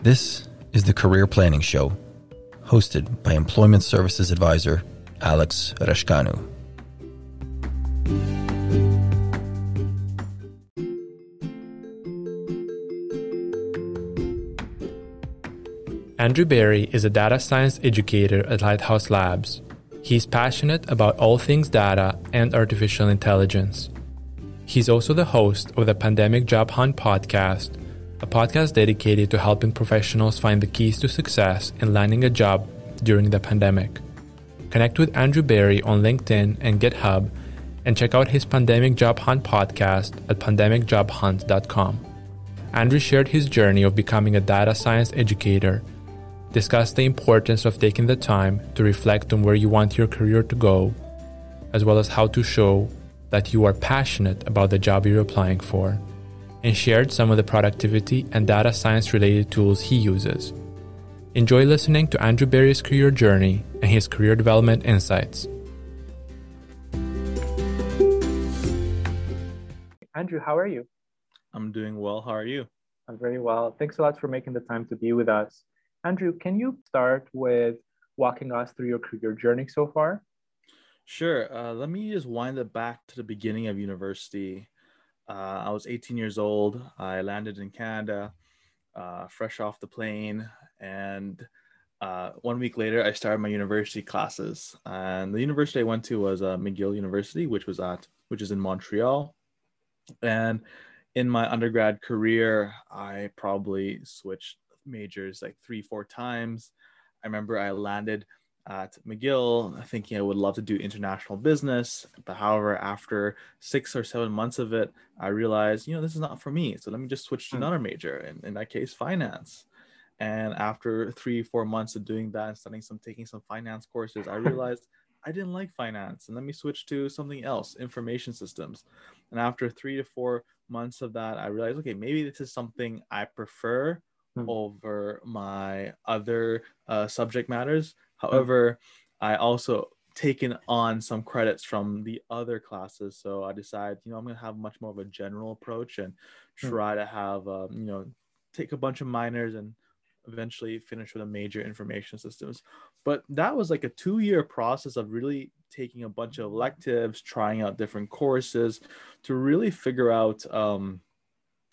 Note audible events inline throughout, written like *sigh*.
This is the Career Planning Show, hosted by Employment Services Advisor Alex Rascanu. Andrew Berry is a data science educator at Lighthouse Labs. He's passionate about all things data and artificial intelligence. He's also the host of the Pandemic Job Hunt podcast, a podcast dedicated to helping professionals find the keys to success in landing a job during the pandemic. Connect with Andrew Berry on LinkedIn and GitHub and check out his Pandemic Job Hunt podcast at pandemicjobhunt.com. Andrew shared his journey of becoming a data science educator discuss the importance of taking the time to reflect on where you want your career to go, as well as how to show that you are passionate about the job you're applying for, and shared some of the productivity and data science related tools he uses. Enjoy listening to Andrew Berry's career journey and his career development insights. Andrew, how are you? I'm doing well. How are you? I'm very well. Thanks a lot for making the time to be with us. Andrew, can you start with walking us through your career journey so far? Sure. Uh, let me just wind it back to the beginning of university. Uh, I was 18 years old. I landed in Canada, uh, fresh off the plane, and uh, one week later, I started my university classes. And the university I went to was uh, McGill University, which was at which is in Montreal. And in my undergrad career, I probably switched majors like three, four times. I remember I landed at McGill thinking I would love to do international business. But however, after six or seven months of it, I realized, you know, this is not for me. So let me just switch to hmm. another major, and in that case, finance. And after three, four months of doing that and studying some, taking some finance courses, I *laughs* realized I didn't like finance and let me switch to something else, information systems. And after three to four months of that, I realized, okay, maybe this is something I prefer mm. over my other uh, subject matters. Hmm. However. I also taken on some credits from the other classes. So I decided, you know, I'm going to have much more of a general approach and hmm. try to have, um, you know, take a bunch of minors and eventually finish with a major information systems. But that was like a two year process of really taking a bunch of electives, trying out different courses to really figure out um,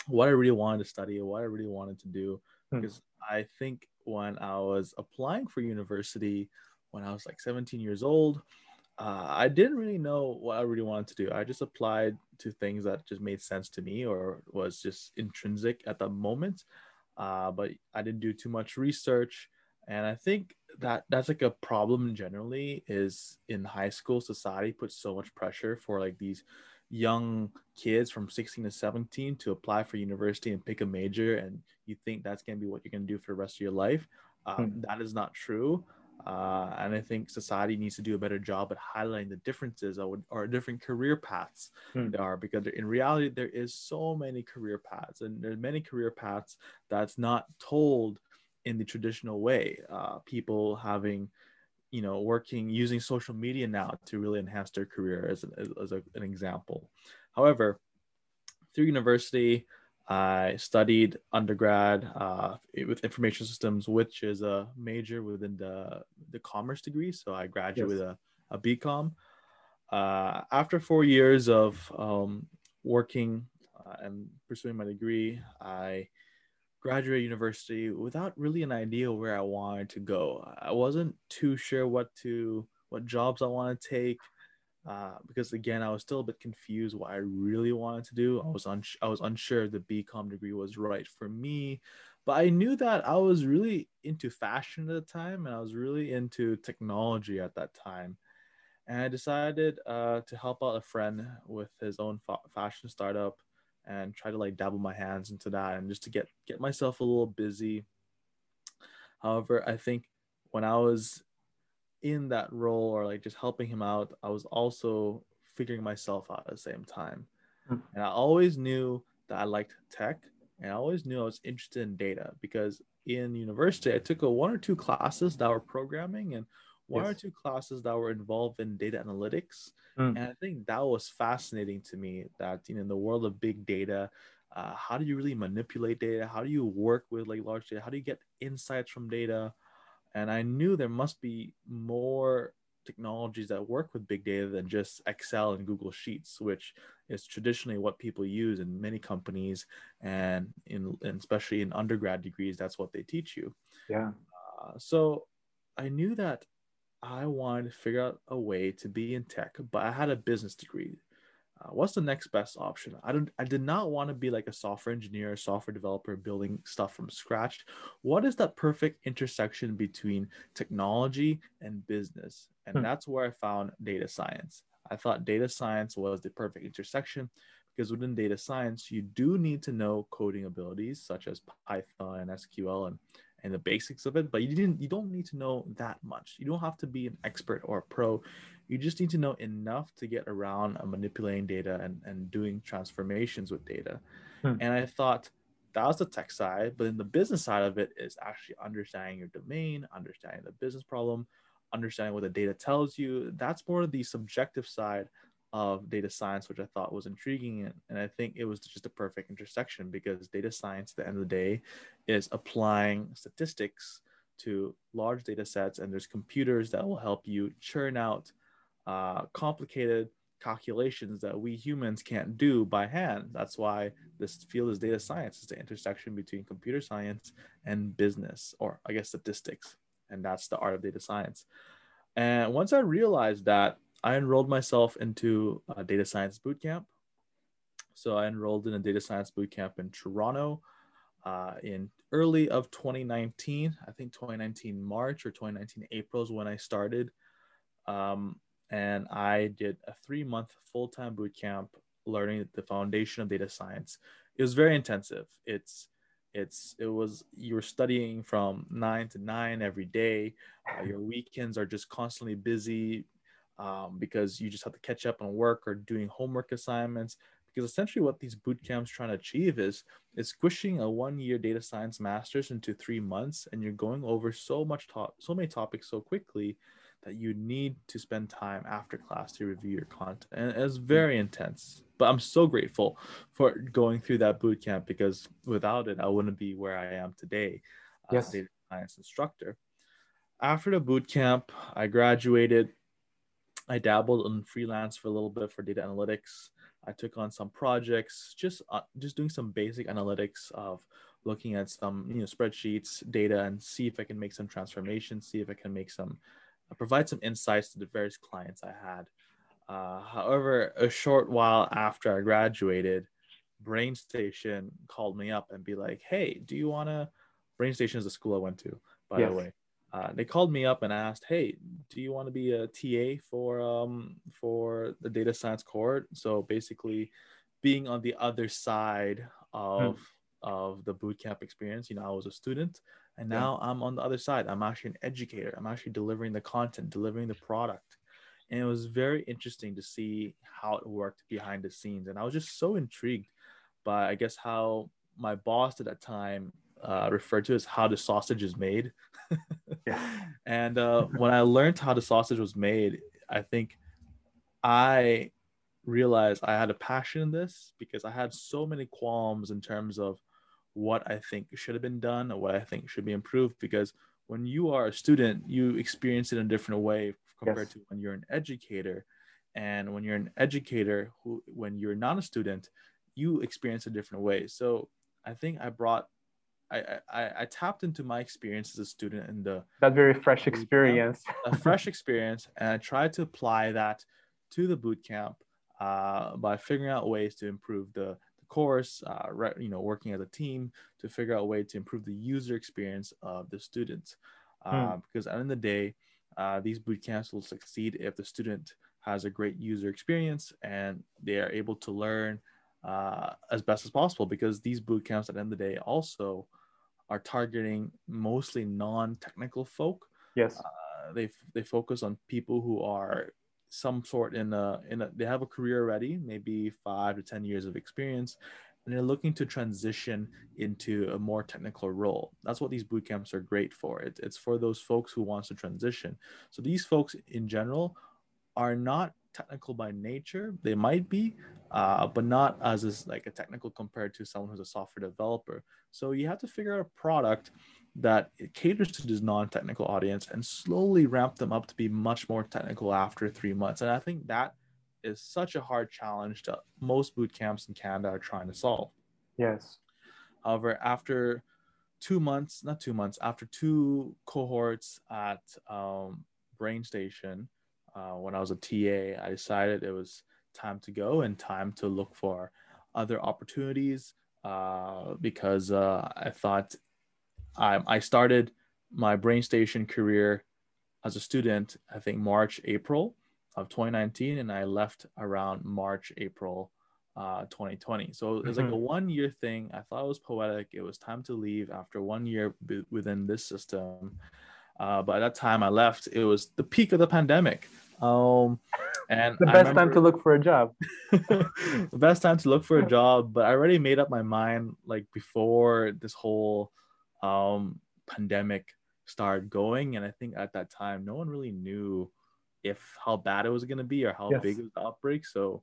what I really wanted to study, what I really wanted to do. Hmm. because I think when I was applying for university when I was like 17 years old, uh, I didn't really know what I really wanted to do. I just applied to things that just made sense to me or was just intrinsic at the moment. Uh, but I didn't do too much research. And I think that that's like a problem generally is in high school society puts so much pressure for like these young kids from 16 to 17 to apply for university and pick a major and you think that's going to be what you're going to do for the rest of your life um, hmm. that is not true uh, and i think society needs to do a better job at highlighting the differences or, or different career paths hmm. there are because in reality there is so many career paths and there's many career paths that's not told in the traditional way uh, people having you know working using social media now to really enhance their career as, an, as a, an example. However through university i studied undergrad uh, with information systems which is a major within the, the commerce degree. So i graduated yes. with a, a bcom uh, after four years of um, working uh, and pursuing my degree i graduate university without really an idea where I wanted to go. I wasn't too sure what to what jobs I want to take uh, because again I was still a bit confused what I really wanted to do. I was uns- I was unsure the BCom degree was right for me, but I knew that I was really into fashion at the time and I was really into technology at that time. And I decided uh, to help out a friend with his own fa- fashion startup and try to like dabble my hands into that and just to get get myself a little busy however i think when i was in that role or like just helping him out i was also figuring myself out at the same time mm-hmm. and i always knew that i liked tech and i always knew i was interested in data because in university i took a one or two classes that were programming and one yes. or two classes that were involved in data analytics. Mm. And I think that was fascinating to me that, you know, in the world of big data, uh, how do you really manipulate data how do you work with like large data how do you get insights from data and i knew there must be more technologies that work with big data than just excel and google sheets which is traditionally what people use in many companies and in and especially in undergrad degrees that's what they teach you yeah uh, so i knew that i wanted to figure out a way to be in tech but i had a business degree. Uh, what's the next best option? I don't i did not want to be like a software engineer a software developer building stuff from scratch. What is that perfect intersection between technology and business? And hmm. that's where i found data science. I thought data science was the perfect intersection because within data science you do need to know coding abilities such as python and sql and and the basics of it but you didn't you don't need to know that much you don't have to be an expert or a pro you just need to know enough to get around manipulating data and, and doing transformations with data. Hmm. And I thought that was the tech side, but then the business side of it is actually understanding your domain, understanding the business problem, understanding what the data tells you. That's more the subjective side of data science, which I thought was intriguing. And, I think it was just a perfect intersection because data science, at the end of the day, is applying statistics to large data sets, and there's computers that will help you churn out uh, complicated calculations that we humans can't do by hand. That's why this field is data science. It's the intersection between computer science and business, or I guess statistics. And that's the art of data science. And once I realized that, I enrolled myself into a data science bootcamp. So I enrolled in a data science bootcamp in Toronto uh, in early of 2019. I think 2019 March or 2019 April is when I started. Um, and I did a three month full time boot camp learning the foundation of data science. It was very intensive. It's it's it was you're studying from nine to nine every day. Uh, your weekends are just constantly busy um, because you just have to catch up on work or doing homework assignments. Because essentially, what these boot camps trying to achieve is is squishing a one year data science master's into three months, and you're going over so much top so many topics so quickly that you need to spend time after class to review your content. And it's very intense. But I'm so grateful for going through that boot camp because without it, I wouldn't be where I am today yes. as a data science instructor. After the boot camp, I graduated. I dabbled in freelance for a little bit for data analytics. I took on some projects, just uh, just doing some basic analytics of looking at some you know spreadsheets, data, and see if I can make some transformations, see if I can make some provide some insights to the various clients I had. Uh, however, a short while after I graduated, BrainStation called me up and be like, "Hey, do you want to?" BrainStation is the school I went to, by yes. the way. Uh, they called me up and asked, "Hey, do you want to be a TA for um for the data science cohort?" So basically, being on the other side of hmm. of the bootcamp experience, you know, I was a student and now yeah. I'm on the other side. I'm actually an educator. I'm actually delivering the content, delivering the product. And it was very interesting to see how it worked behind the scenes. And I was just so intrigued by, I guess, how my boss at that time uh, referred to as how the sausage is made. *laughs* yeah. And uh, when I learned how the sausage was made, I think I realized I had a passion in this because I had so many qualms in terms of what I think should have been done or what I think should be improved because when you are a student, you experience it in a different way compared yes. to when you're an educator. And when you're an educator who when you're not a student, you experience a different way. So I think I brought I, I, I tapped into my experience as a student in the that very fresh experience *laughs* a fresh experience and i tried to apply that to the boot camp uh, by figuring out ways to improve the the course, uh, re- you know, working as a team to figure out a way to improve the user experience of the students. Hmm. Uh, Because at the end of the day, uh, these boot camps will succeed if the student has a great user experience and they are able to learn uh, as best as possible. Because these boot camps at the end of the day also are targeting mostly non-technical folk. Yes. Uh, they they focus on people who are some sort in a in a they have a career already, maybe five to ten years of experience, and they're looking to transition into a more technical role. That's what these boot camps are great for. It, it's for those folks who wants to transition. So these folks in general are not technical by nature. They might be, uh, but not as is like a technical compared to someone who's a software developer. So you have to figure out a product that caters to this non-technical audience and slowly ramp them up to be much more technical after three months. And I think that is such a hard challenge that most boot camps in Canada are trying to solve. Yes. However, after two months, not two months, after two cohorts at um, BrainStation, uh, when I was a TA, I decided it was time to go and time to look for other opportunities uh, because uh, I thought I, I started my BrainStation career as a student, I think March, April of 2019, and I left around March, April uh, 2020. So it was mm-hmm. like a one year thing. I thought it was poetic. It was time to leave after one year b- within this system. Uh, but at that time I left, it was the peak of the pandemic. Um, and the best remember, time to look for a job. *laughs* the best time to look for a job, but I already made up my mind like before this whole um, pandemic started going. And I think at that time, no one really knew if how bad it was going to be or how yes. big was the outbreak. So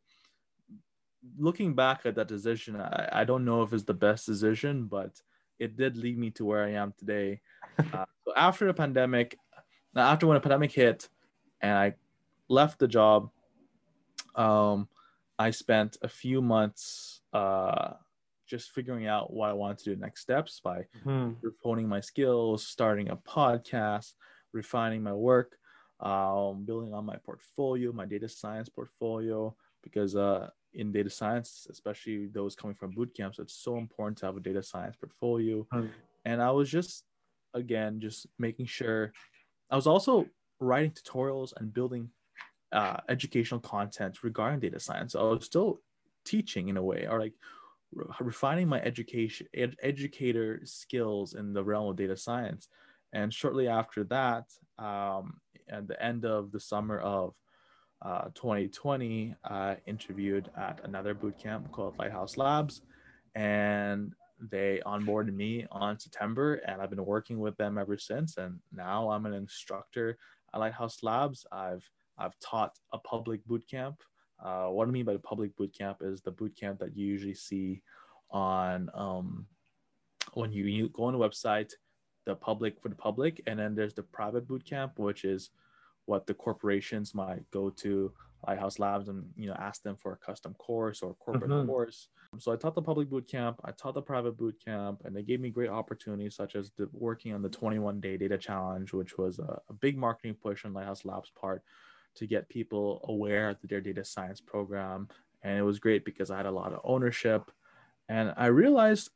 looking back at that decision, I, I don't know if it's the best decision, but it did lead me to where I am today. *laughs* Uh, so after the pandemic, after when the pandemic hit, and I left the job, um, I spent a few months uh, just figuring out what I wanted to do next steps by mm-hmm. honing my skills, starting a podcast, refining my work, um, building on my portfolio, my data science portfolio, because uh, in data science, especially those coming from boot camps, it's so important to have a data science portfolio. Mm. And I was just, again, just making sure. I was also writing tutorials and building uh, educational content regarding data science. So I was still teaching in a way, or like re- refining my education ed- educator skills in the realm of data science. And shortly after that, um, at the end of the summer of uh, 2020, I interviewed at another boot camp called Lighthouse Labs, and they onboarded me on September, and I've been working with them ever since. And now I'm an instructor at Lighthouse Labs. I've I've taught a public boot camp. Uh, what I mean by the public boot camp is the boot camp that you usually see on um, when you, you go on a website, the public for the public, and then there's the private boot camp, which is what the corporations might go to Lighthouse Labs and you know ask them for a custom course or corporate mm-hmm. course. So I taught the public boot camp, I taught the private boot camp, and they gave me great opportunities such as the, working on the 21 day data challenge, which was a, a big marketing push on Lighthouse Labs part to get people aware of their data science program. And it was great because I had a lot of ownership. And I realized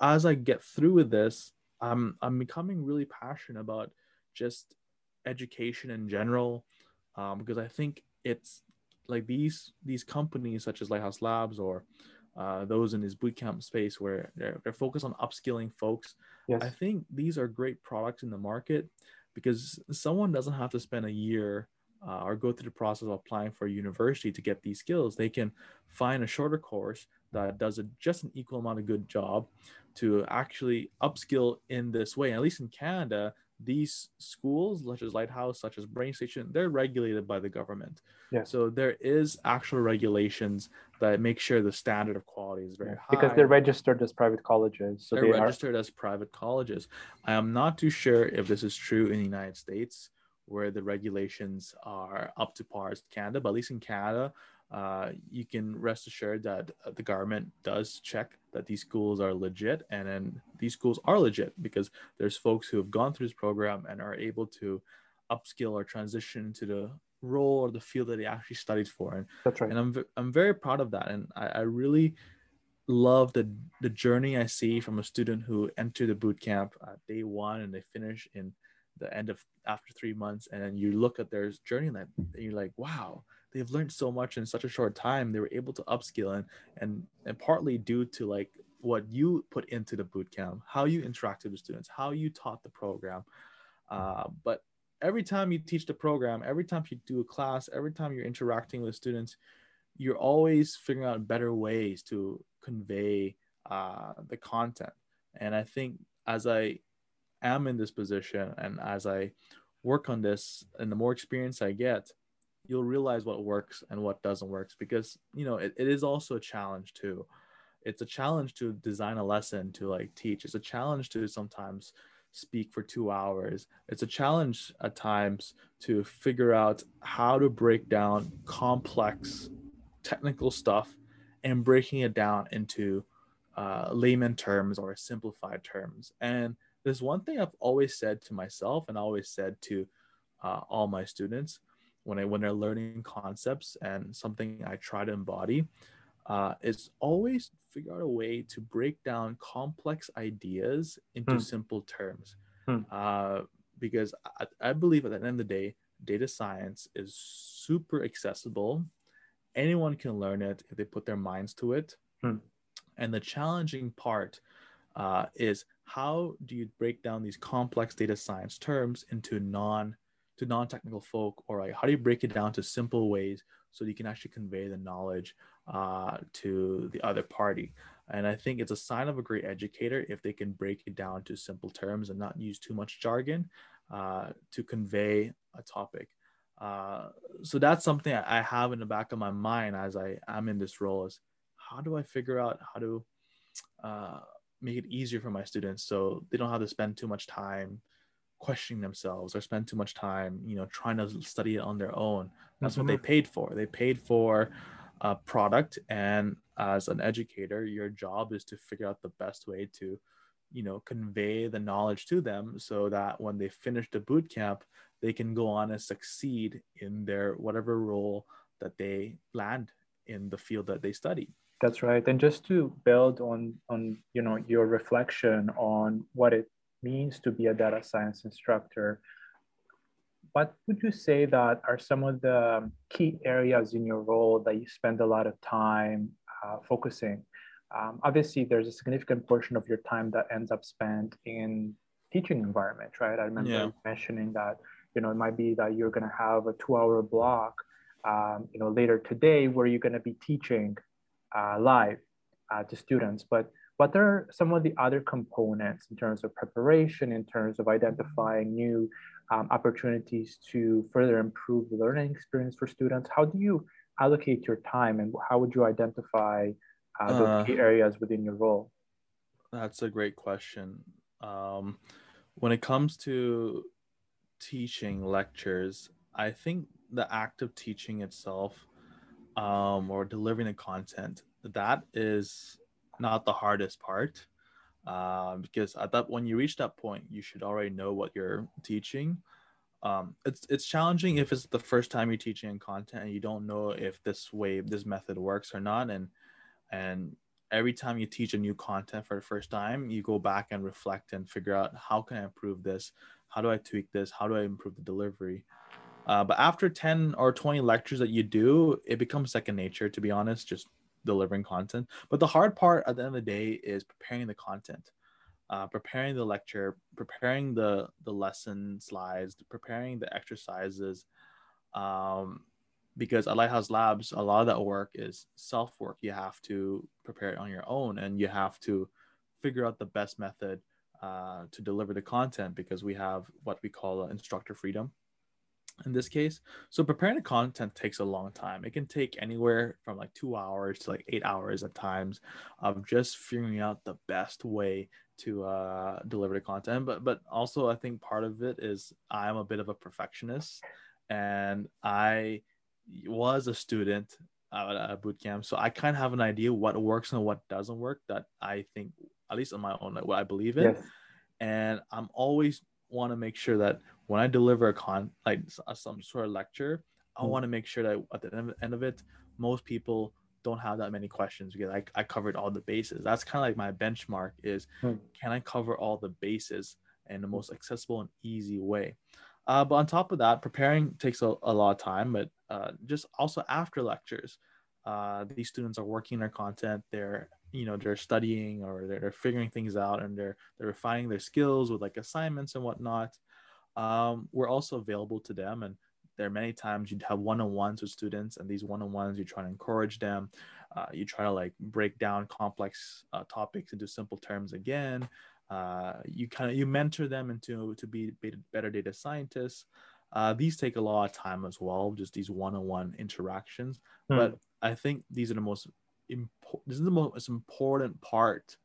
as I get through with this, I'm I'm becoming really passionate about just education in general um, because I think it's like these these companies such as Lighthouse Labs or uh, those in this bootcamp space where they're, they're focused on upskilling folks. Yes. I think these are great products in the market because someone doesn't have to spend a year uh, or go through the process of applying for a university to get these skills. They can find a shorter course that does a, just an equal amount of good job to actually upskill in this way. at least in Canada, these schools, such as Lighthouse, such as BrainStation, they're regulated by the government. Yeah. So there is actual regulations that make sure the standard of quality is very yeah. high. Because they're registered as private colleges. So they're they registered are... as private colleges. I am not too sure if this is true in the United States, where the regulations are up to par as Canada, but at least in Canada, uh, you can rest assured that uh, the government does check that these schools are legit and then these schools are legit because there's folks who have gone through this program and are able to upskill or transition to the role or the field that they actually studied for. And that's right. and i'm, I'm very proud of that. And I, I really love the the journey i see from a student who entered the boot camp at day one and they finish in the end of after three months and then you look at their journey and you're like wow they've learned so much in such a short time. They were able to upskill and and, and partly due to like what you put into the boot camp how you interacted with students how you taught the program. Uh, but every time you teach the program every time you do a class every time you're interacting with students you're always figuring out better ways to convey uh, the content. And i think as i am in this position and as i work on this and the more experience i get you'll realize what works and what doesn't work because you know it, it is also a challenge too it's a challenge to design a lesson to like teach. It's a challenge to sometimes speak for two hours. It's a challenge at times to figure out how to break down complex technical stuff and breaking it down into uh, layman terms or simplified terms. And there's one thing i've always said to myself and always said to uh, all my students when I when they're learning concepts and something I try to embody uh, is always figure out a way to break down complex ideas into hmm. simple terms. Hmm. Uh, because I, I, believe at the end of the day, data science is super accessible. Anyone can learn it if they put their minds to it. Hmm. And the challenging part uh, is how do you break down these complex data science terms into non to non-technical folk or like how do you break it down to simple ways so you can actually convey the knowledge uh, to the other party? And i think it's a sign of a great educator if they can break it down to simple terms and not use too much jargon uh, to convey a topic. Uh, so that's something i have in the back of my mind as i am in this role is how do i figure out how to uh, make it easier for my students so they don't have to spend too much time questioning themselves or spend too much time, you know, trying to study it on their own. That's mm-hmm. what they mm-hmm. paid for. They paid for a product, and as an educator, your job is to figure out the best way to, you know, convey the knowledge to them so that when they finish the boot camp, they can go on and succeed in their whatever role that they land in the field that they study. That's right. And just to build on on you know your reflection on what it means to be a data science instructor, what would you say that are some of the key areas in your role that you spend a lot of time uh, focusing? Um, obviously, there's a significant portion of your time that ends up spent in teaching environment, right? I remember yeah. mentioning that, you know, it might be that you're going to have a two-hour block, um, you know, later today where you're going to be teaching live uh, to students, but what are some of the other components in terms of preparation, in terms of identifying new um, opportunities to further improve the learning experience for students? How do you allocate your time and how would you identify uh, the uh, key areas within your role? That's a great question. Um, when it comes to teaching lectures, I think the act of teaching itself um, or delivering the content, that is not the hardest part um, because at that when you reach that point you should already know what you're teaching. Um, it's it's challenging if it's the first time you're teaching content and you don't know if this way this method works or not. And and every time you teach a new content for the first time you go back and reflect and figure out how can i improve this? How do i tweak this? How do i improve the delivery uh, but after 10 or 20 lectures that you do it becomes second nature to be honest just delivering content. But the hard part at the end of the day is preparing the content, uh, preparing the lecture, preparing the the lesson slides, preparing the exercises. Um, because at Lighthouse Labs, a lot of that work is self work. You have to prepare it on your own, and you have to figure out the best method uh, to deliver the content because we have what we call instructor freedom in this case. So preparing the content takes a long time. It can take anywhere from like two hours to like eight hours at times of just figuring out the best way to uh, deliver the content. But but also I think part of it is I'm a bit of a perfectionist, and I was a student at a boot camp, so I kind of have an idea what works and what doesn't work. That I think, at least on my own, like what I believe in, yes. and I'm always want to make sure that when I deliver a con like some sort of lecture, I mm. want to make sure that at the end of it, most people don't have that many questions because I, I covered all the bases. That's kind of like my benchmark is mm. can I cover all the bases in the most accessible and easy way? Uh, but on top of that, preparing takes a, a lot of time, but uh, just also after lectures, uh, these students are working their content. They're you know they're studying or they're, they're figuring things out and they're they're refining their skills with like assignments and whatnot um, we're also available to them and there are many times you'd have one-on-ones with students and these one-on-ones you try to encourage them uh, you try to like break down complex uh, topics into simple terms again uh, you kind of you mentor them into to be better data scientists uh, these take a lot of time as well, just these one-on-one interactions. Hmm. But I think these are the most important. This is the most important part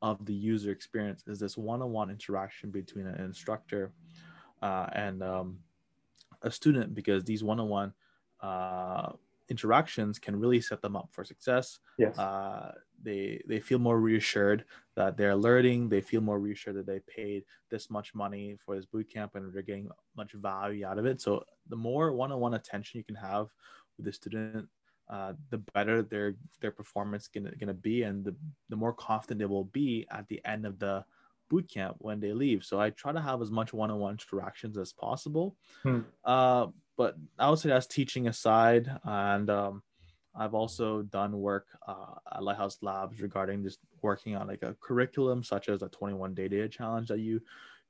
of the user experience is this one-on-one interaction between an instructor uh, and um, a student because these one-on-one uh, interactions can really set them up for success. Yes. Uh, they they feel more reassured that they're learning. They feel more reassured that they paid this much money for this boot camp and they're getting much value out of it. So the more one-on-one attention you can have with the student, uh, the better their their performance gonna gonna be, and the the more confident they will be at the end of the boot camp when they leave. So I try to have as much one-on-one interactions as possible. Hmm. Uh, but I would say that's teaching aside, and um, I've also done work uh, at Lighthouse Labs regarding just working on like a curriculum such as a 21 day data challenge that you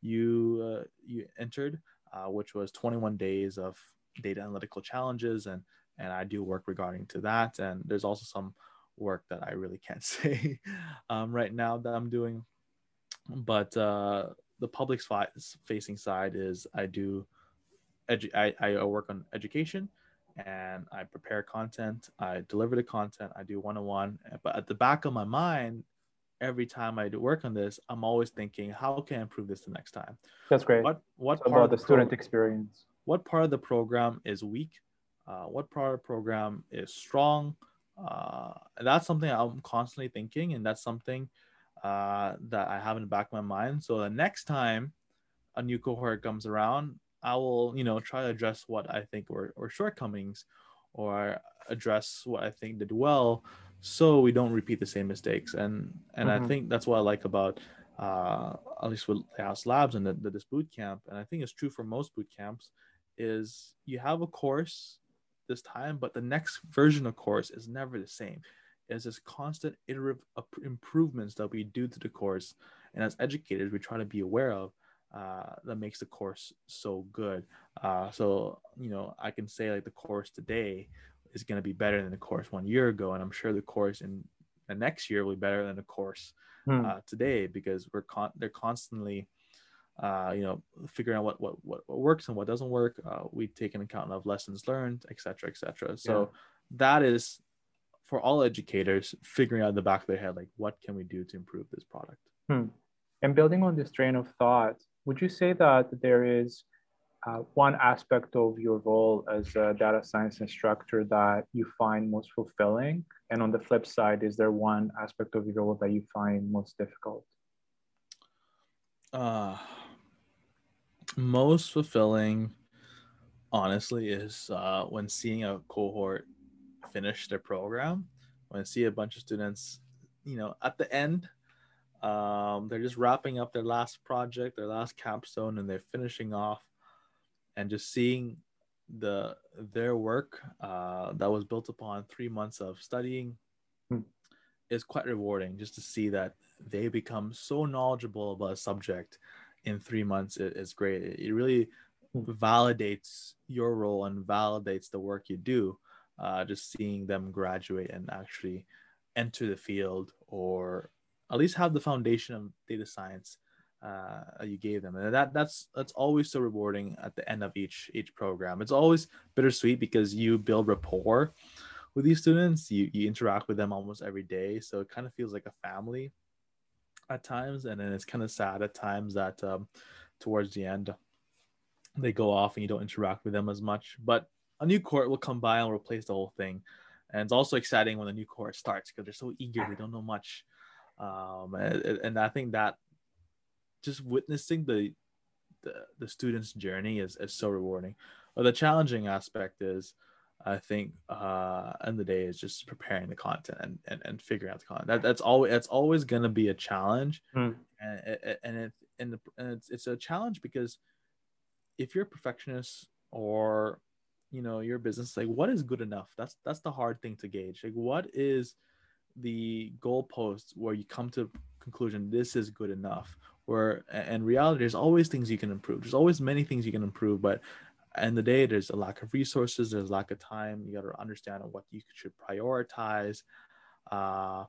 you uh, you entered, uh, which was 21 days of data analytical challenges, and and I do work regarding to that. And there's also some work that I really can't *laughs* say um, right now that I'm doing, but uh, the public facing side is I do edu- I, I work on education and I prepare content, I deliver the content, I do one on one. But at the back of my mind, every time I do work on this, I'm always thinking, how can I improve this the next time? That's great. What what So part about of the the student experience. what part of the program is weak? Uh, what part of the program is strong? Uh, that's something I'm constantly thinking, and that's something uh, that I have in the back of my mind. So the next time a new cohort comes around, I will, you know, try to address what I think were, were shortcomings or address what I think did well so we don't repeat the same mistakes. And and I Mhm. think that's what I like about uh, at least with House Labs and the, the, this boot camp, and I think it's true for most boot camps, is you have a course this time, but the next version of course is never the same. It's this constant iterative improvements that we do to the course, and as educators, we try to be aware of uh, that makes the course so good. Uh, so you know, I can say like the course today is going to be better than the course one year ago, and I'm sure the course in the next year will be better than the course Hmm. uh, today because we're con- they're constantly uh, you know figuring out what, what what what works and what doesn't work uh, we take an account of lessons learned etc cetera, etc cetera. so that is for all educators figuring out in the back of their head like what can we do to improve this product And building on this train of thought, would you say that there is uh, one aspect of your role as a data science instructor that you find most fulfilling? And on the flip side, is there one aspect of your role that you find most difficult? uh, most fulfilling honestly is uh, when seeing a cohort finish their program. When i see a bunch of students you know at the end um, they're just wrapping up their last project their last capstone and they're finishing off and just seeing the their work uh, that was built upon three months of studying Hmm. is quite rewarding just to see that they become so knowledgeable about a subject in three months it is great. It, it really validates your role and validates the work you do uh, just seeing them graduate and actually enter the field or at least have the foundation of data science uh, you gave them. And that that's that's always so rewarding at the end of each each program. It's always bittersweet because you build rapport with these students. You, you interact with them almost every day. So it kind of feels like a family at times. And then it's kind of sad at times that um, towards the end they go off and you don't interact with them as much. But a new court will come by and replace the whole thing and it's also exciting when the new court starts because they're so eager they don't know much um, and, and i think that just witnessing the the, the student's journey is, is so rewarding but the challenging aspect is I think uh end of the day is just preparing the content and, and, and figuring out the content. That, that's always that's always gonna be a challenge. Hmm. And it, and it and, the, and it's it's a challenge because if you're a perfectionist or you know your business like what is good enough? That's that's the hard thing to gauge. Like what is the goalpost where you come to conclusion this is good enough? Where and reality there's always things you can improve. There's always many things you can improve but end the day there's a lack of resources there's lack of time. You got to understand what you should prioritize uh,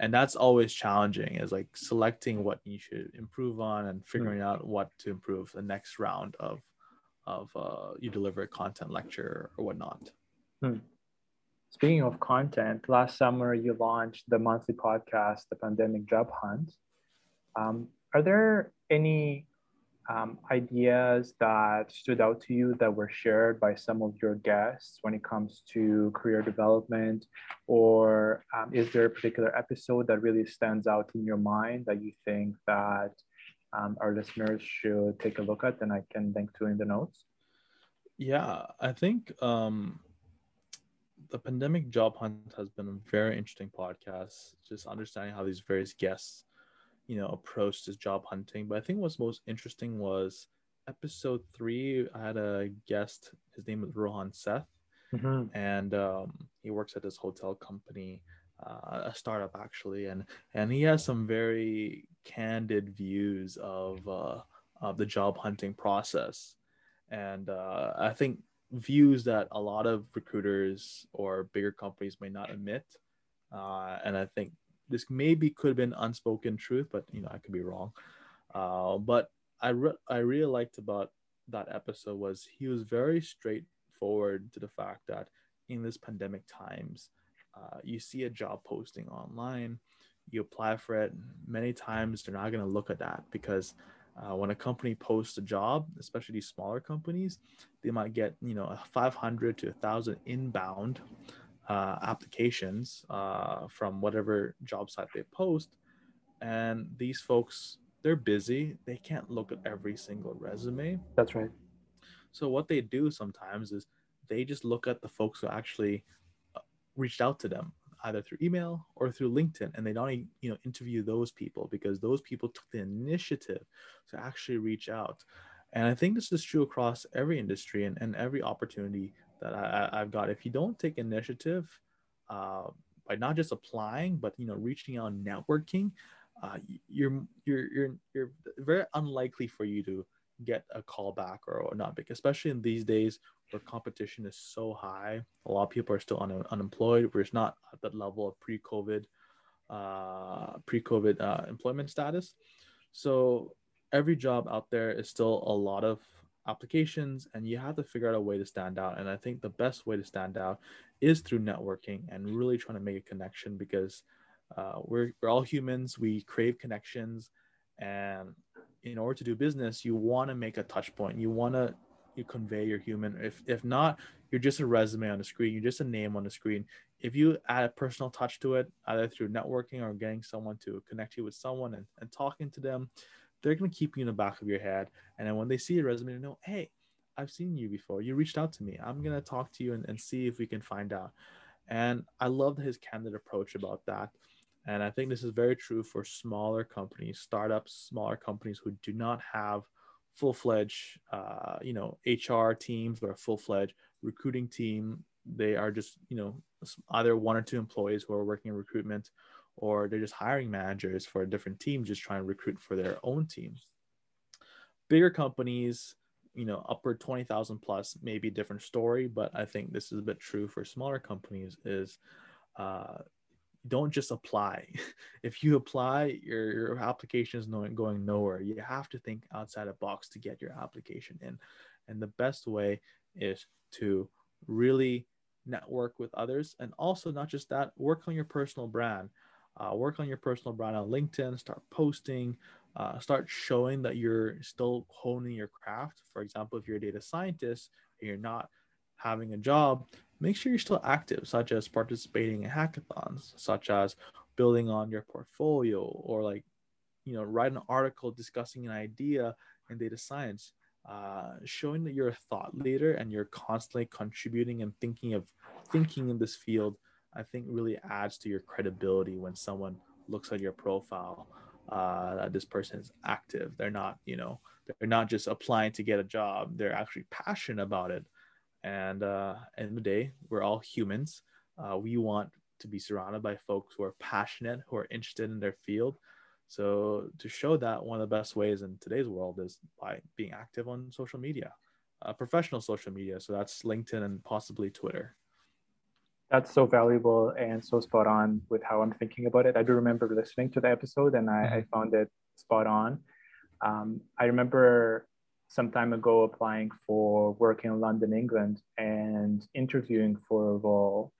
and that's always challenging is like selecting what you should improve on and figuring out what to improve the next round of of uh, you deliver a content lecture or whatnot. Hmm. Speaking of content, last summer you launched the monthly podcast, The Pandemic Job Hunt. Um, are there any um, ideas that stood out to you that were shared by some of your guests when it comes to career development? Or um, is there a particular episode that really stands out in your mind that you think that um, our listeners should take a look at and I can link to in the notes? Yeah, I think um, the pandemic job hunt has been a very interesting podcast. Just understanding how these various guests you know approached this job hunting but i think what's most interesting was episode three i had a guest his name is rohan seth mm-hmm. and um, he works at this hotel company uh, a startup actually and and he has some very candid views of uh, of the job hunting process and uh, i think views that a lot of recruiters or bigger companies may not admit uh, and i think this maybe could have been unspoken truth, but you know I could be wrong. Uh, but I re- I really liked about that episode was he was very straightforward to the fact that in this pandemic times, uh, you see a job posting online, you apply for it. Many times they're not going to look at that because uh, when a company posts a job, especially these smaller companies, they might get you know 500 to 1,000 inbound uh, applications uh, from whatever job site they post. And these folks, they're busy. They can't look at every single resume. That's right. So what they do sometimes is they just look at the folks who actually uh, reached out to them either through email or through LinkedIn, and they don't you know interview those people because those people took the initiative to actually reach out. And I think this is true across every industry and, and every opportunity that I, have got. If you don't take initiative uh, by not just applying, but you know, reaching out, networking, uh, you're you're you're you're very unlikely for you to get a call back or, not. Because especially in these days where competition is so high, a lot of people are still un- unemployed. We're not at that level of pre-COVID, uh, pre-COVID uh, employment status. So every job out there is still a lot of applications and you have to figure out a way to stand out and i think the best way to stand out is through networking and really trying to make a connection because uh, we're, we're all humans we crave connections and in order to do business you want to make a touch point you want to you convey your human if if not you're just a resume on the screen you're just a name on the screen if you add a personal touch to it either through networking or getting someone to connect you with someone and, and talking to them they're going to keep you in the back of your head. And then when they see your resume, they know, hey, I've seen you before. You reached out to me. I'm going to talk to you and, and see if we can find out. And I love his candid approach about that. And I think this is very true for smaller companies, startups, smaller companies who do not have full-fledged, uh, you know, HR teams or a full-fledged recruiting team. They are just, you know, either one or two employees who are working in recruitment or they're just hiring managers for a different team, just trying to recruit for their own team. Bigger companies, you know, upward 20,000 plus, maybe a different story, but I think this is a bit true for smaller companies is uh, don't just apply. *laughs* if you apply, your, your application is going nowhere. You have to think outside the box to get your application in. And the best way is to really network with others and also not just that work on your personal brand uh, work on your personal brand on LinkedIn, start posting, uh, start showing that you're still honing your craft. For example, if you're a data scientist and you're not having a job, make sure you're still active, such as participating in hackathons, such as building on your portfolio, or like, you know, write an article discussing an idea in data science. Uh, showing that you're a thought leader and you're constantly contributing and thinking of thinking in this field I think really adds to your credibility when someone looks at your profile uh, that this person is active. They're not, you know, they're not just applying to get a job. They're actually passionate about it. And uh, end of the day, we're all humans. Uh, we want to be surrounded by folks who are passionate, who are interested in their field. So to show that, one of the best ways in today's world is by being active on social media, uh, professional social media. So that's LinkedIn and possibly Twitter. That's so valuable and so spot on with how I'm thinking about it. I do remember listening to the episode and I, I mm-hmm. found it spot on. Um, I remember some time ago applying for work in London, England, and interviewing for a role.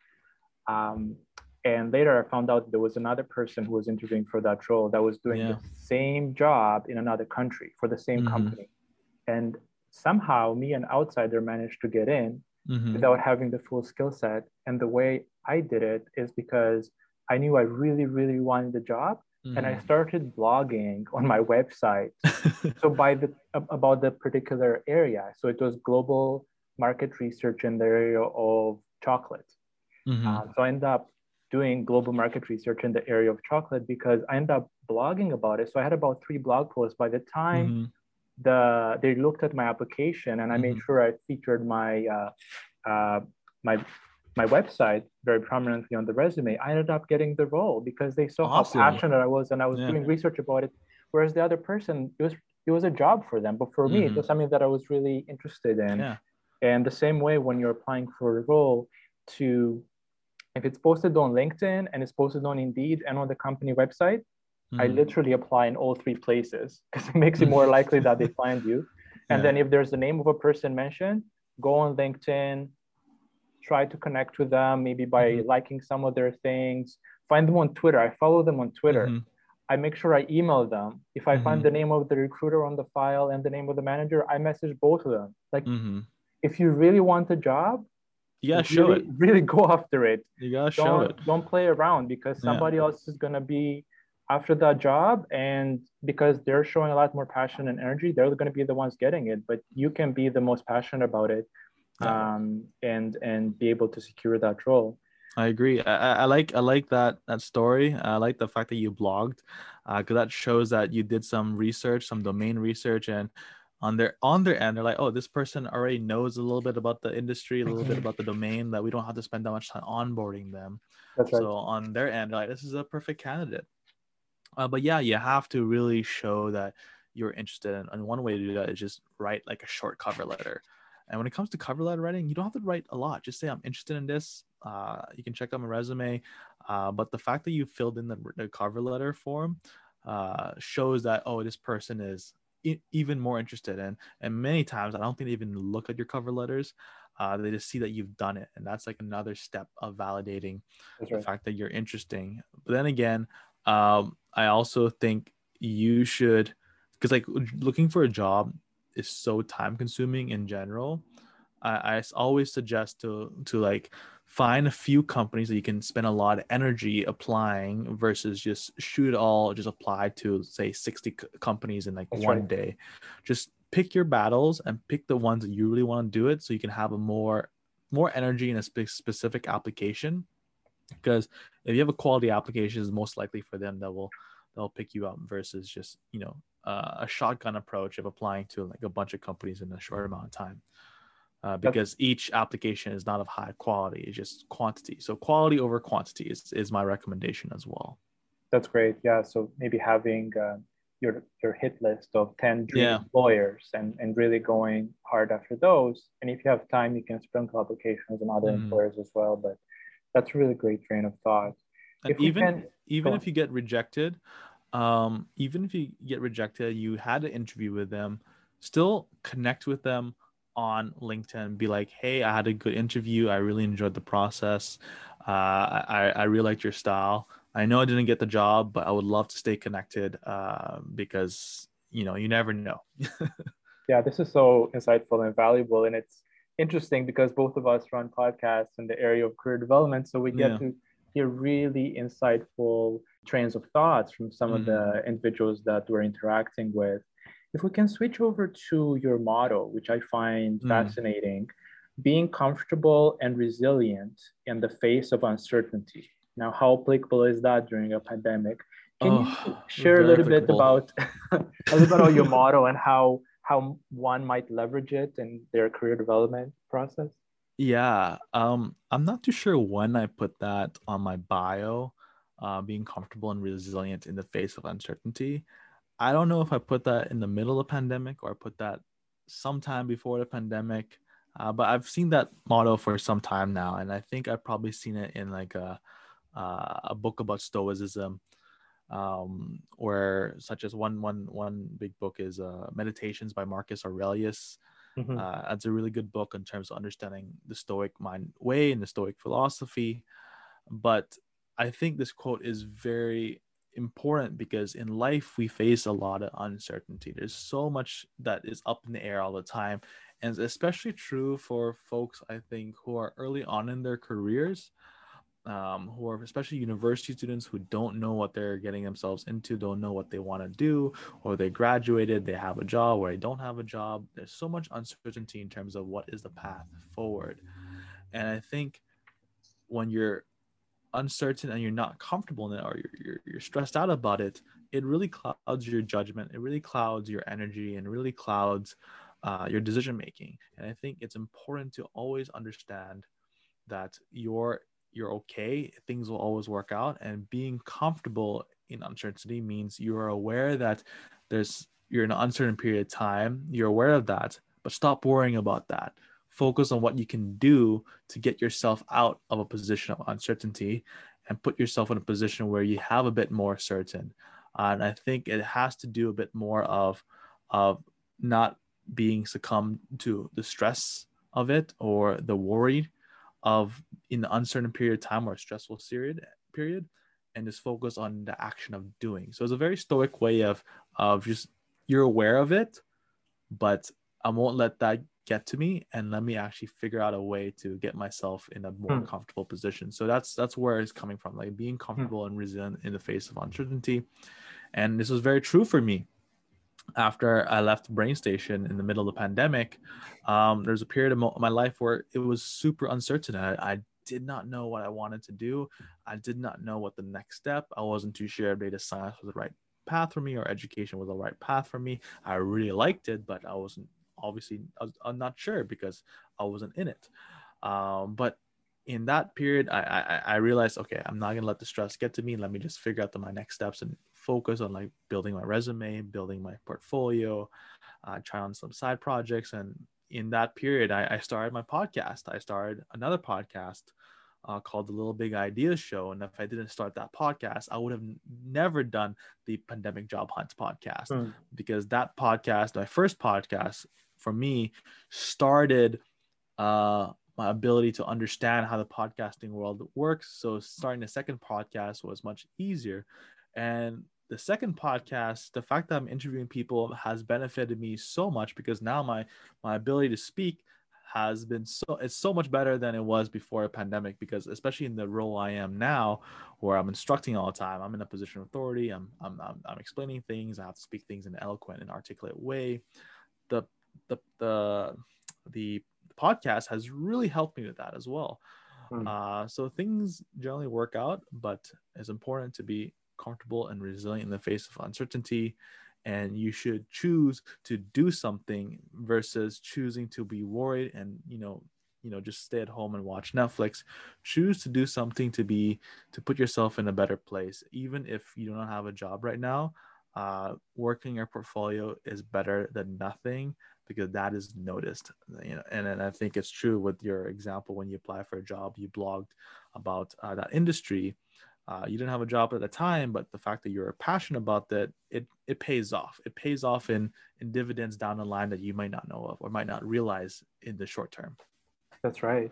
Um, and later I found out there was another person who was interviewing for that role that was doing Yeah. the same job in another country for the same Mhm. company. And somehow me, an outsider, managed to get in Mhm. without having the full skill set. And the way I did it is because I knew I really, really wanted the job. And I Mhm. started blogging on my website. so *laughs* by the about the particular area. So it was global market research in the area of chocolate. Mhm. Um, so I ended up doing global market research in the area of chocolate because I ended up blogging about it. So I had about three blog posts. By the time Mhm. the they looked at my application and I made Mhm. sure I featured my uh, uh, my my website very prominently on the resume. I ended up getting the role because they saw Awesome. how passionate I was and I was Yeah. doing research about it. Whereas the other person, it was it was a job for them, but for me, it Mhm. was something that I was really interested in. Yeah. And the same way when you're applying for a role, to if it's posted on LinkedIn and it's posted on Indeed and on the company website, I Mhm. literally apply in all three places *laughs* because it makes it more *laughs* likely that they find you. And Yeah. then if there's the name of a person mentioned, go on LinkedIn, try to connect with them, maybe by Mhm. liking some of their things. Find them on Twitter. I follow them on Twitter. Mhm. I make sure I email them. If I Mhm. find the name of the recruiter on the file and the name of the manager, I message both of them. Like, Mhm. if you really want a job, You gotta show really, it. *laughs* really go after it You gotta show don't it. don't play around because Yeah. somebody else is going to be after that job and because they're showing a lot more passion and energy they're going to be the ones getting it but you can be the most passionate about it Yeah. um, and and be able to secure that role I agree. I, I- like I like that that story. I like the fact that you blogged, because that shows that you did some research, some domain research, and on their on their end, they're like, oh, this person already knows a little bit about the industry, a little bit Mhm. about the domain. That we don't have to spend that much time onboarding them. that's right So on their end, they're like this is a perfect candidate. Uh, but yeah, you have to really show that you're interested. And, and one way to do that is just write like a short cover letter. And when it comes to cover letter writing, you don't have to write a lot. Just say I'm interested in this. Uh, you can check out my resume. Uh, but the fact that you filled in the, the cover letter form uh, shows that oh, this person is e- even more interested. And and many times I don't think they even look at your cover letters. Uh, they just see that you've done it, and that's like another step of validating that's the fact that you're interesting. But then again, um, I also think you should, because like looking for a job is so time consuming in general. I always suggest to to like find a few companies that you can spend a lot of energy applying versus just shoot it all, just apply to say 60 c- companies in like That's one right. day. Just pick your battles and pick the ones that you really want to do it so you can have a more more energy in a spe- specific application because if you have a quality application it's most likely for them that will they'll pick you up versus just you know uh, a shotgun approach of applying to like a bunch of companies in a short amount of time uh, because each application is not of high quality it's just quantity. So quality over quantity is, is my recommendation as well. That's great. Yeah so maybe having uh, your your hit list of 10 dream Yeah. employers and and really going hard after those and if you have time you can sprinkle applications on other Mhm. employers as well but that's a really great train of thought. And If even can- even if you get rejected um even if you get rejected you had an interview with them still connect with them on linkedin be like hey i had a good interview i really enjoyed the process uh i i really liked your style i know i didn't get the job but i would love to stay connected uh, because you know you never know *laughs* Yeah, this is so insightful and valuable. And it's interesting because both of us run podcasts in the area of career development. So we get Yeah. to hear really insightful trains of thoughts from some of Mm-hmm. the individuals that we're interacting with. If we can switch over to your motto, which I find Mm. fascinating, being comfortable and resilient in the face of uncertainty. Now, how applicable is that during a pandemic? Can you Oh, share a little bit about *laughs* a little bit about your motto and how how one might leverage it in their career development process? Yeah, um, I'm not too sure when I put that on my bio, uh, being comfortable and resilient in the face of uncertainty. I don't know if I put that in the middle of pandemic or I put that sometime before the pandemic, uh, but I've seen that motto for some time now, and I think I've probably seen it in like a uh, a book about stoicism. um, where such as one one one big book is uh, Meditations by Marcus Aurelius. Mm-hmm. Uh, that's a really good book in terms of understanding the Stoic mind way and the Stoic philosophy. But I think this quote is very important because in life we face a lot of uncertainty. There's so much that is up in the air all the time. And especially true for folks, I think, who are early on in their careers um, who are especially university students who don't know what they're getting themselves into, don't know what they want to do, or they graduated, they have a job, or they don't have a job. There's so much uncertainty in terms of what is the path forward. And I think when you're uncertain and you're not comfortable in it or you're, you're, you're stressed out about it, it really clouds your judgment, it really clouds your energy, and really clouds uh, your decision making. And I think it's important to always understand that your you're okay things will always work out and being comfortable in uncertainty means you are aware that there's you're in an uncertain period of time you're aware of that but stop worrying about that. Focus on what you can do to get yourself out of a position of uncertainty and put yourself in a position where you have a bit more certain. Uh, and i think it has to do a bit more of of not being succumbed to the stress of it or the worry of in the uncertain period of time or stressful period period and just focus on the action of doing so it's a very stoic way of of just you're aware of it but i won't let that get to me and let me actually figure out a way to get myself in a more mm. comfortable position so that's that's where it's coming from like being hmm. comfortable mm. and resilient in the face of uncertainty and this was very true for me after I left BrainStation in the middle of the pandemic, um, there's a period of my life where it was super uncertain. I, I, did not know what I wanted to do. I did not know what the next step. I wasn't too sure if data science was the right path for me or education was the right path for me. I really liked it, but I wasn't obviously I was, I'm not sure because I wasn't in it. Um, but in that period, I, I I realized okay, I'm not gonna let the stress get to me. Let me just figure out the, my next steps and focus on like building my resume, building my portfolio, uh, try on some side projects. And in that period, I, I started my podcast. I started another podcast uh, called the Little Big Ideas Show. And if I didn't start that podcast, I would have never done the Pandemic Job Hunt podcast mm. because that podcast, my first podcast for me, started uh, my ability to understand how the podcasting world works. So starting a second podcast was much easier. And the second podcast, the fact that I'm interviewing people has benefited me so much because now my my ability to speak has been so it's so much better than it was before a pandemic because especially in the role I am now where I'm instructing all the time I'm in a position of authority I'm I'm I'm, I'm explaining things I have to speak things in an eloquent and articulate way the the the the podcast has really helped me with that as well. Mm. uh, so things generally work out but it's important to be comfortable and resilient in the face of uncertainty. And you should choose to do something versus choosing to be worried and you know you know just stay at home and watch netflix. Choose to do something to be to put yourself in a better place. Even if you don't have a job right now uh, working your portfolio is better than nothing because that is noticed you know and, and i think it's true with your example when you apply for a job you blogged about uh, that industry uh, you didn't have a job at the time, but the fact that you're passionate about that, it it pays off. It pays off in in dividends down the line that you might not know of or might not realize in the short term. That's right.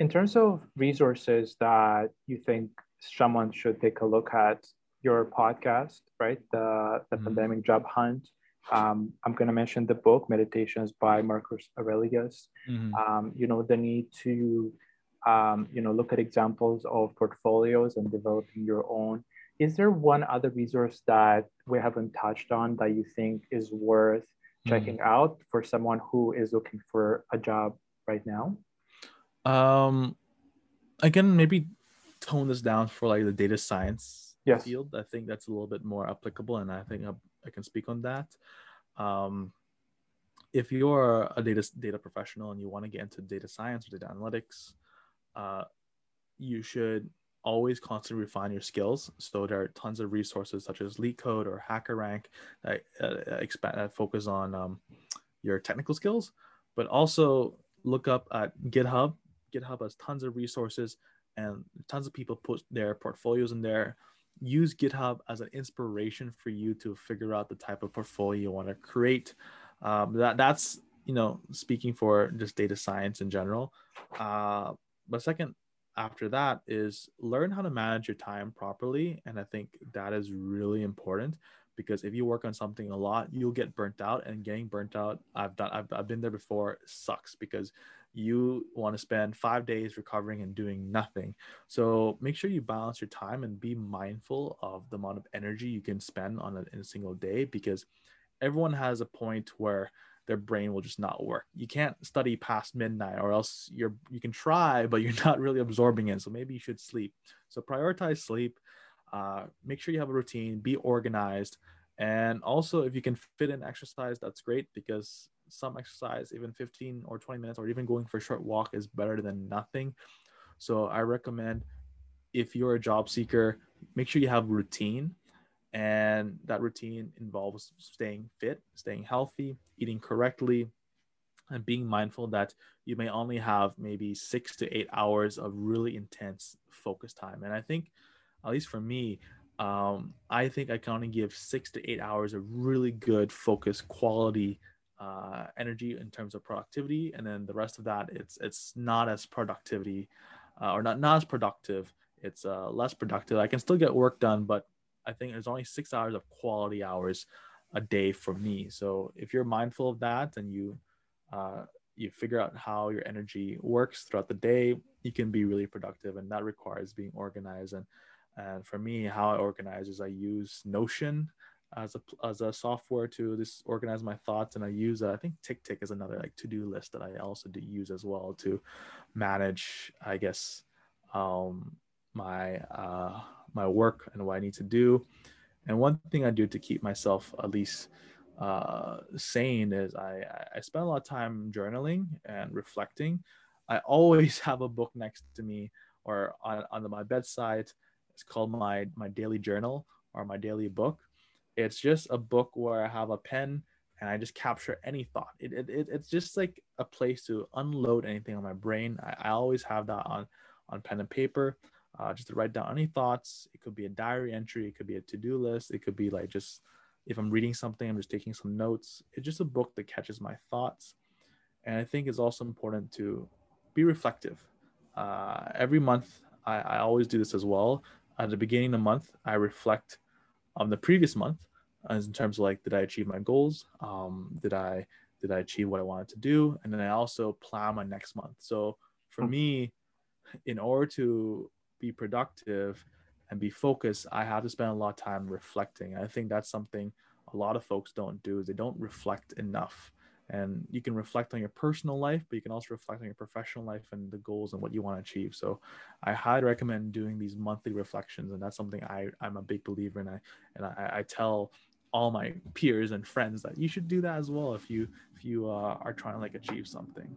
In terms of resources that you think someone should take a look at, your podcast, right? The the mm-hmm. pandemic job hunt. Um, I'm going to mention the book Meditations by Marcus Aurelius. Mm-hmm. Um, you know the need to um, you know, look at examples of portfolios and developing your own. Is there one other resource that we haven't touched on that you think is worth mm-hmm. checking out for someone who is looking for a job right now? Um, again, maybe tone this down for like the data science yes. field. I think that's a little bit more applicable, and I think I, can speak on that. Um, if you're a data data professional and you want to get into data science or data analytics, uh, you should always constantly refine your skills. So there are tons of resources such as LeetCode or HackerRank that uh, expand that focus on um, your technical skills, but also look up at GitHub. GitHub has tons of resources and tons of people put their portfolios in there. Use GitHub as an inspiration for you to figure out the type of portfolio you want to create. Um, that that's you know speaking for just data science in general. Uh, but second, after that is learn how to manage your time properly, and I think that is really important because if you work on something a lot, you'll get burnt out, and getting burnt out, I've done, I've, I've been there before, sucks because you want to spend five days recovering and doing nothing. So make sure you balance your time and be mindful of the amount of energy you can spend on a, in a single day because everyone has a point where their brain will just not work. You can't study past midnight or else you're you can try, but you're not really absorbing it. So maybe you should sleep. So prioritize sleep. Uh, make sure you have a routine, be organized. And also if you can fit in exercise, that's great because some exercise, even 15 or 20 minutes, or even going for a short walk is better than nothing. So I recommend if you're a job seeker, make sure you have routine. And that routine involves staying fit, staying healthy, eating correctly, and being mindful that you may only have maybe six to eight hours of really intense focus time. And I think, at least for me, um, I think I can only give six to eight hours of really good focus quality uh, energy in terms of productivity, and then the rest of that it's it's not as productivity uh, or not not as productive. It's uh, less productive. I can still get work done, but I think there's only six hours of quality hours a day for me. So if you're mindful of that and you uh, you figure out how your energy works throughout the day, you can be really productive, and that requires being organized. And and for me, how I organize is I use Notion as a as a software to just organize my thoughts and i use uh, i think TickTick is another like to-do list that i also do use as well to manage i guess um my uh my work and what i need to do. And one thing i do to keep myself at least uh sane is i i spend a lot of time journaling and reflecting. I always *laughs* have a book next to me or on, on my bedside. It's called my my daily journal or my daily book it's just a book where I have a pen and I just capture any thought. It, it, it it's just like a place to unload anything on my brain. I, I always have that on on pen and paper, uh, just to write down any thoughts. It could be a diary entry, it could be a to do list, it could be like just if I'm reading something, I'm just taking some notes. It's just a book that catches my thoughts, and I think it's also important to be reflective. Uh, every month, I, I always do this as well. At the beginning of the month, I reflect on the previous month as in terms of like did i achieve my goals? Um, did i did i achieve what i wanted to do? And then i also plan my next month. So for hmm. me in order to be productive and be focused i have to spend a lot of time reflecting. I think that's something a lot of folks don't do. Is they don't reflect enough and you can reflect on your personal life but you can also reflect on your professional life and the goals and what you want to achieve. So i highly recommend doing these monthly reflections and that's something i i'm a big believer in i and i, I tell all my peers and friends that you should do that as well if you if you uh, are trying to like achieve something.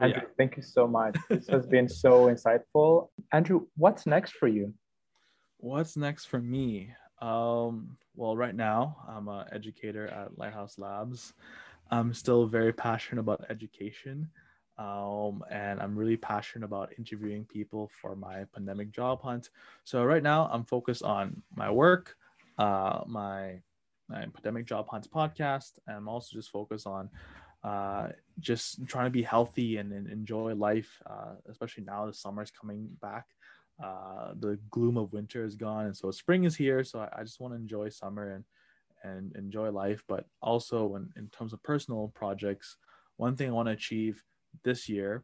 Andrew yeah. thank you so much. *laughs* This has been so insightful. Andrew what's next for you? What's next for me? Um, well right now i'm an educator at lighthouse labs I'm still very passionate about education. Um, and I'm really passionate about interviewing people for my pandemic job hunt. So right now I'm focused on my work, uh, my, my pandemic job hunts podcast, and I'm also just focused on uh, just trying to be healthy and, and enjoy life, uh, especially now the summer is coming back. Uh, the gloom of winter is gone, and so spring is here. So I, I just want to enjoy summer and and enjoy life. But also, when in terms of personal projects, one thing I want to achieve this year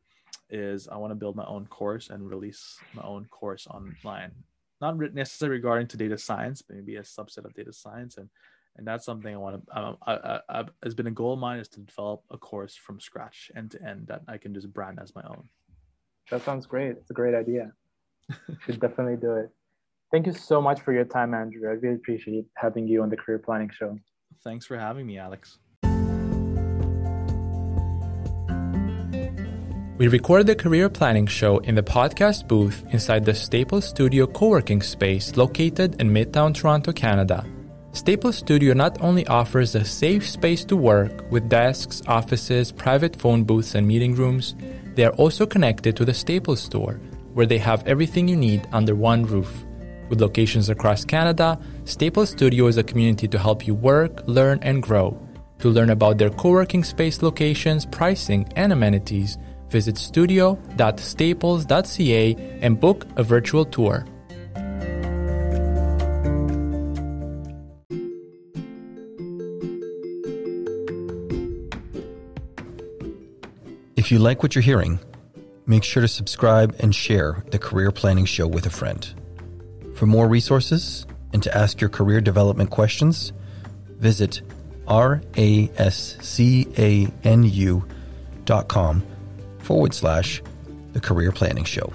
is I want to build my own course and release my own course online. Not necessarily regarding to data science, but maybe a subset of data science, and and that's something I want to. Um, I, I, I, has been a goal of mine is to develop a course from scratch, end to end, that I can just brand as my own. That sounds great. It's a great idea. *laughs* Should definitely do it. Thank you so much for your time, Andrew. I really appreciate having you on the Career Planning Show. Thanks for having me, Alex. We recorded the Career Planning Show in the podcast booth inside the Staples Studio co working space located in Midtown Toronto, Canada. Staples Studio not only offers a safe space to work with desks, offices, private phone booths, and meeting rooms, they are also connected to the Staples store, where they have everything you need under one roof. With locations across Canada, Staples Studio is a community to help you work, learn, and grow. To learn about their co working space locations, pricing, and amenities, visit studio.staples.ca and book a virtual tour. If you like what you're hearing, make sure to subscribe and share the Career Planning Show with a friend. For more resources and to ask your career development questions, visit rascanu dot com forward slash the Career Planning Show.